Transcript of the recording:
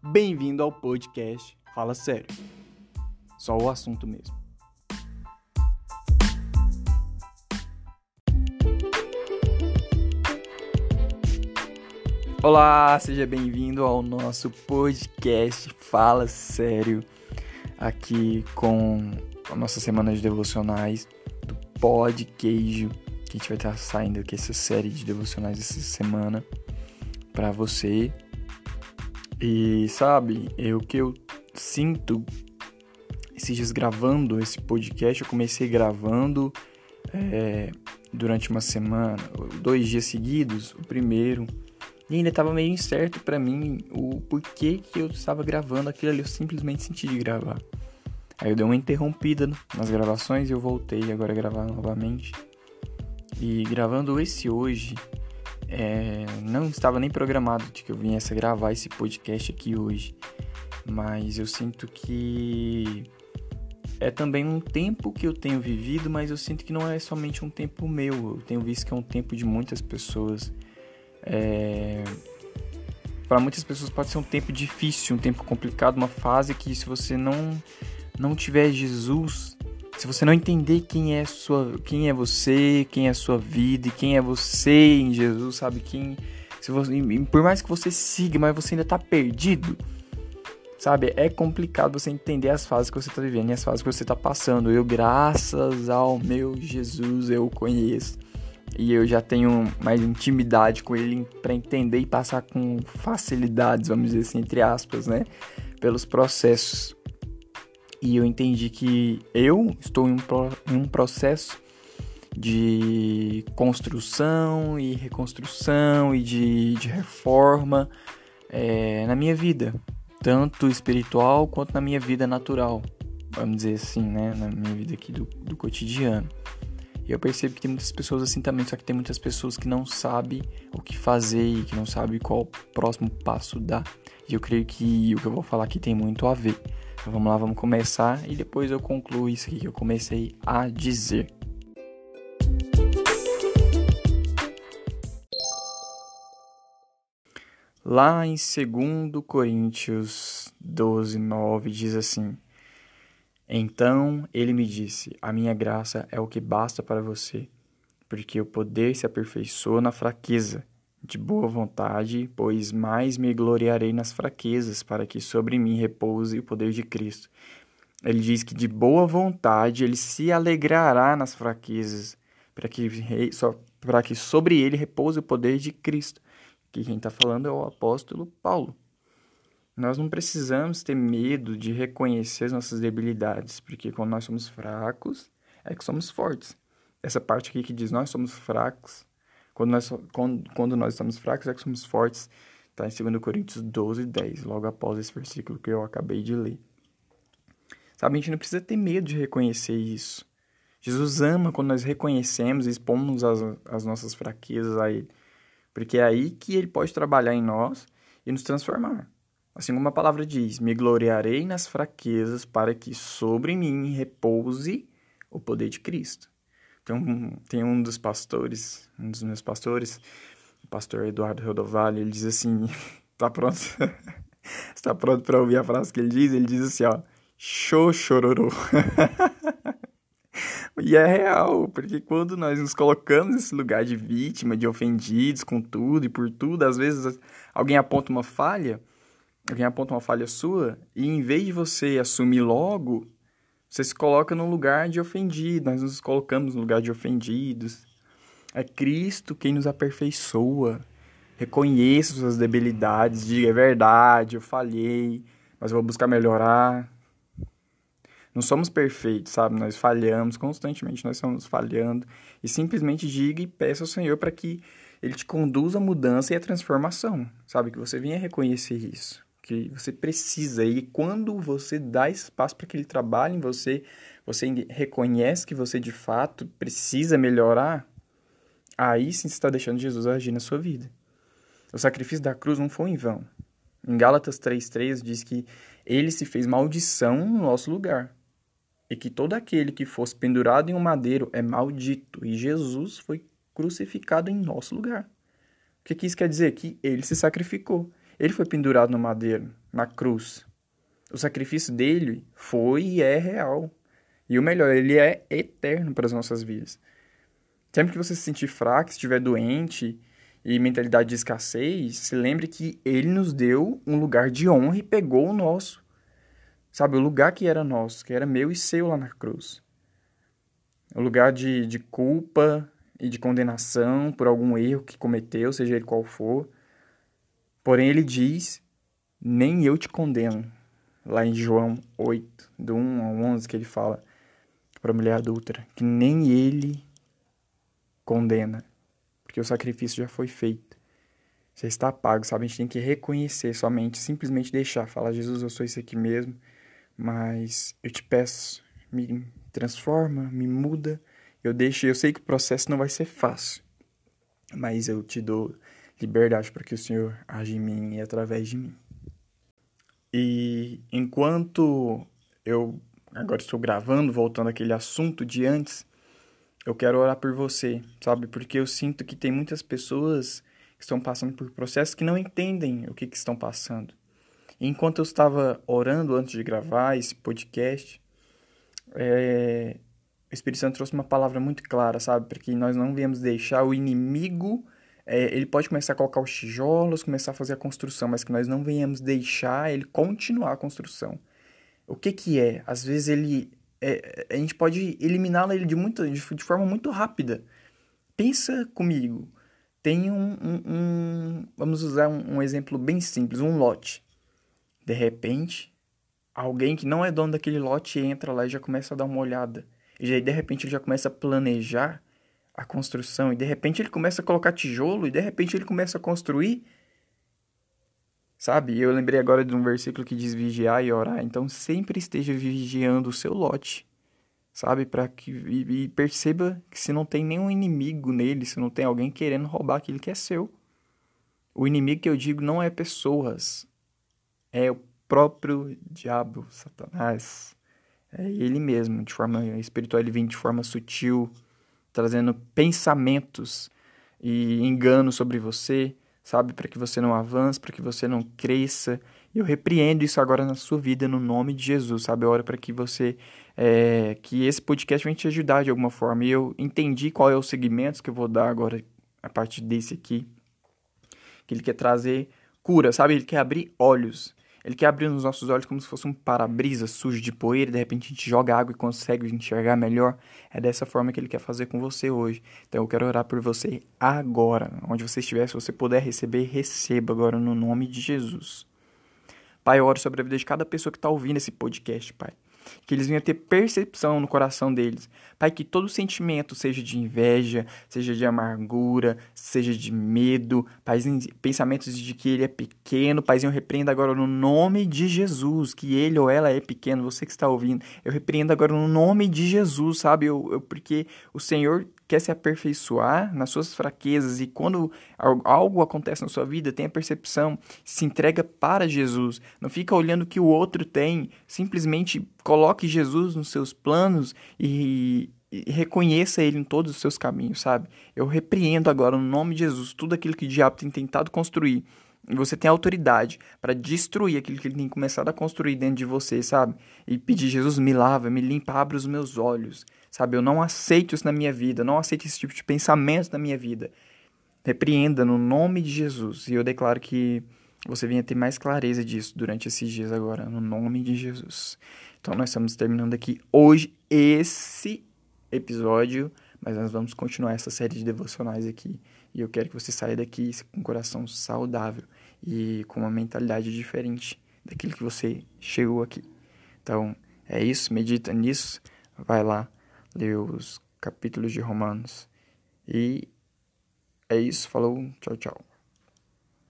Bem-vindo ao podcast Fala Sério. Só o assunto mesmo. Olá, seja bem-vindo ao nosso podcast Fala Sério, aqui com a nossa semana de devocionais do Pod Queijo, que a gente vai estar saindo aqui essa série de devocionais essa semana para você. E sabe, é o que eu sinto esses dias gravando esse podcast, eu comecei gravando é, durante uma semana, dois dias seguidos, o primeiro e ainda estava meio incerto para mim o porquê que eu estava gravando aquilo ali. Eu simplesmente senti de gravar. Aí eu dei uma interrompida nas gravações e eu voltei agora a gravar novamente. E gravando esse hoje, é, não estava nem programado de que eu viesse gravar esse podcast aqui hoje. Mas eu sinto que é também um tempo que eu tenho vivido, mas eu sinto que não é somente um tempo meu. Eu tenho visto que é um tempo de muitas pessoas é... Para muitas pessoas pode ser um tempo difícil, um tempo complicado, uma fase que se você não não tiver Jesus, se você não entender quem é sua, quem é você, quem é sua vida, e quem é você em Jesus, sabe quem, se você, por mais que você siga, mas você ainda está perdido, sabe? É complicado você entender as fases que você está vivendo e as fases que você está passando. Eu, graças ao meu Jesus, eu conheço e eu já tenho mais intimidade com ele para entender e passar com facilidades, vamos dizer assim, entre aspas, né, pelos processos. E eu entendi que eu estou em um, em um processo de construção e reconstrução e de, de reforma é, na minha vida, tanto espiritual quanto na minha vida natural, vamos dizer assim, né, na minha vida aqui do, do cotidiano. E eu percebo que tem muitas pessoas assim também, só que tem muitas pessoas que não sabem o que fazer e que não sabem qual o próximo passo dar. E eu creio que o que eu vou falar aqui tem muito a ver. Vamos lá, vamos começar e depois eu concluo isso que eu comecei a dizer. Lá em 2 Coríntios 12, 9 diz assim: então ele me disse: A minha graça é o que basta para você, porque o poder se aperfeiçoa na fraqueza. De boa vontade, pois mais me gloriarei nas fraquezas, para que sobre mim repouse o poder de Cristo. Ele diz que de boa vontade ele se alegrará nas fraquezas, para que, para que sobre ele repouse o poder de Cristo. Que quem está falando é o apóstolo Paulo. Nós não precisamos ter medo de reconhecer as nossas debilidades, porque quando nós somos fracos, é que somos fortes. Essa parte aqui que diz nós somos fracos, quando nós, quando, quando nós estamos fracos, é que somos fortes. Está em 2 Coríntios 12, 10, logo após esse versículo que eu acabei de ler. Sabe, a gente não precisa ter medo de reconhecer isso. Jesus ama quando nós reconhecemos e expomos as, as nossas fraquezas a Ele. Porque é aí que Ele pode trabalhar em nós e nos transformar. Assim como a palavra diz: Me gloriarei nas fraquezas, para que sobre mim repouse o poder de Cristo. Então, tem um dos pastores, um dos meus pastores, o pastor Eduardo Rodovalho, ele diz assim: Tá pronto? Está pronto para ouvir a frase que ele diz? Ele diz assim: Ó, show chororô. E é real, porque quando nós nos colocamos nesse lugar de vítima, de ofendidos com tudo e por tudo, às vezes alguém aponta uma falha, alguém aponta uma falha sua e em vez de você assumir logo, você se coloca no lugar de ofendido. Nós nos colocamos no lugar de ofendidos. É Cristo quem nos aperfeiçoa. Reconheça suas debilidades, diga é verdade, eu falhei, mas vou buscar melhorar. Não somos perfeitos, sabe? Nós falhamos constantemente, nós estamos falhando. E simplesmente diga e peça ao Senhor para que Ele te conduza a mudança e a transformação, sabe? Que você venha reconhecer isso que você precisa. E quando você dá espaço para que ele trabalhe em você, você reconhece que você de fato precisa melhorar, aí sim você está deixando Jesus agir na sua vida. O sacrifício da cruz não foi em vão. Em Gálatas 3,3 diz que ele se fez maldição no nosso lugar. E que todo aquele que fosse pendurado em um madeiro é maldito. E Jesus foi crucificado em nosso lugar. O que, que isso quer dizer? Que ele se sacrificou. Ele foi pendurado no madeiro. na cruz. O sacrifício dele foi e é real. E o melhor, ele é eterno para as nossas vidas. Sempre que você se sentir fraco, estiver doente e mentalidade de escassez, se lembre que ele nos deu um lugar de honra e pegou o nosso. Sabe, o lugar que era nosso, que era meu e seu lá na cruz. O lugar de, de culpa e de condenação por algum erro que cometeu, seja ele qual for. Porém, ele diz: Nem eu te condeno. Lá em João 8, do 1 ao 11, que ele fala para a mulher adulta: Que nem ele condena, porque o sacrifício já foi feito. Já está pago, sabe? A gente tem que reconhecer somente, simplesmente deixar, falar: Jesus, eu sou isso aqui mesmo, mas eu te peço, me transforma, me muda. Eu deixo, eu sei que o processo não vai ser fácil, mas eu te dou liberdade para que o Senhor age em mim e através de mim. E enquanto eu agora estou gravando, voltando àquele assunto de antes, eu quero orar por você, sabe? Porque eu sinto que tem muitas pessoas que estão passando por processos que não entendem o que, que estão passando. E enquanto eu estava orando antes de gravar esse podcast, é, o Espírito Santo trouxe uma palavra muito clara, sabe? Para que nós não viemos deixar o inimigo é, ele pode começar a colocar os tijolos, começar a fazer a construção, mas que nós não venhamos deixar ele continuar a construção. O que que é? Às vezes ele é, a gente pode eliminá-lo ele de, muito, de, forma muito rápida. Pensa comigo. Tem um, um, um vamos usar um, um exemplo bem simples, um lote. De repente, alguém que não é dono daquele lote entra lá e já começa a dar uma olhada. E já, de repente ele já começa a planejar a construção e de repente ele começa a colocar tijolo e de repente ele começa a construir. Sabe? Eu lembrei agora de um versículo que diz vigiar e orar, então sempre esteja vigiando o seu lote. Sabe? Para que e, e perceba que se não tem nenhum inimigo nele, se não tem alguém querendo roubar aquilo que é seu. O inimigo que eu digo não é pessoas, é o próprio diabo, Satanás. É ele mesmo, de forma espiritual, ele vem de forma sutil, trazendo pensamentos e enganos sobre você, sabe? Para que você não avance, para que você não cresça. Eu repreendo isso agora na sua vida, no nome de Jesus, sabe? Eu oro para que você, é, que esse podcast venha te ajudar de alguma forma. E eu entendi qual é o segmento que eu vou dar agora, a partir desse aqui. Que ele quer trazer cura, sabe? Ele quer abrir olhos. Ele quer abrir nos nossos olhos como se fosse um para-brisa sujo de poeira, e de repente a gente joga água e consegue enxergar melhor. É dessa forma que ele quer fazer com você hoje. Então eu quero orar por você agora, onde você estiver, se você puder receber, receba agora no nome de Jesus. Pai, eu oro sobre a vida de cada pessoa que está ouvindo esse podcast, Pai que eles venham ter percepção no coração deles. Pai, que todo sentimento, seja de inveja, seja de amargura, seja de medo, Pai, pensamentos de que ele é pequeno, Paizinho, eu repreendo agora no nome de Jesus, que ele ou ela é pequeno, você que está ouvindo, eu repreendo agora no nome de Jesus, sabe? Eu, eu porque o Senhor quer se aperfeiçoar nas suas fraquezas e quando algo acontece na sua vida, tenha percepção, se entrega para Jesus. Não fica olhando o que o outro tem, simplesmente coloque Jesus nos seus planos e, e reconheça ele em todos os seus caminhos, sabe? Eu repreendo agora no nome de Jesus tudo aquilo que o diabo tem tentado construir. E você tem autoridade para destruir aquilo que ele tem começado a construir dentro de você, sabe? E pedir, Jesus, me lava, me limpa, abre os meus olhos. Sabe, eu não aceito isso na minha vida, não aceito esse tipo de pensamento na minha vida. Repreenda no nome de Jesus. E eu declaro que você venha ter mais clareza disso durante esses dias agora, no nome de Jesus. Então nós estamos terminando aqui hoje esse episódio, mas nós vamos continuar essa série de devocionais aqui. E eu quero que você saia daqui com um coração saudável e com uma mentalidade diferente daquilo que você chegou aqui. Então, é isso, medita nisso, vai lá ler os capítulos de Romanos. E é isso, falou, tchau, tchau.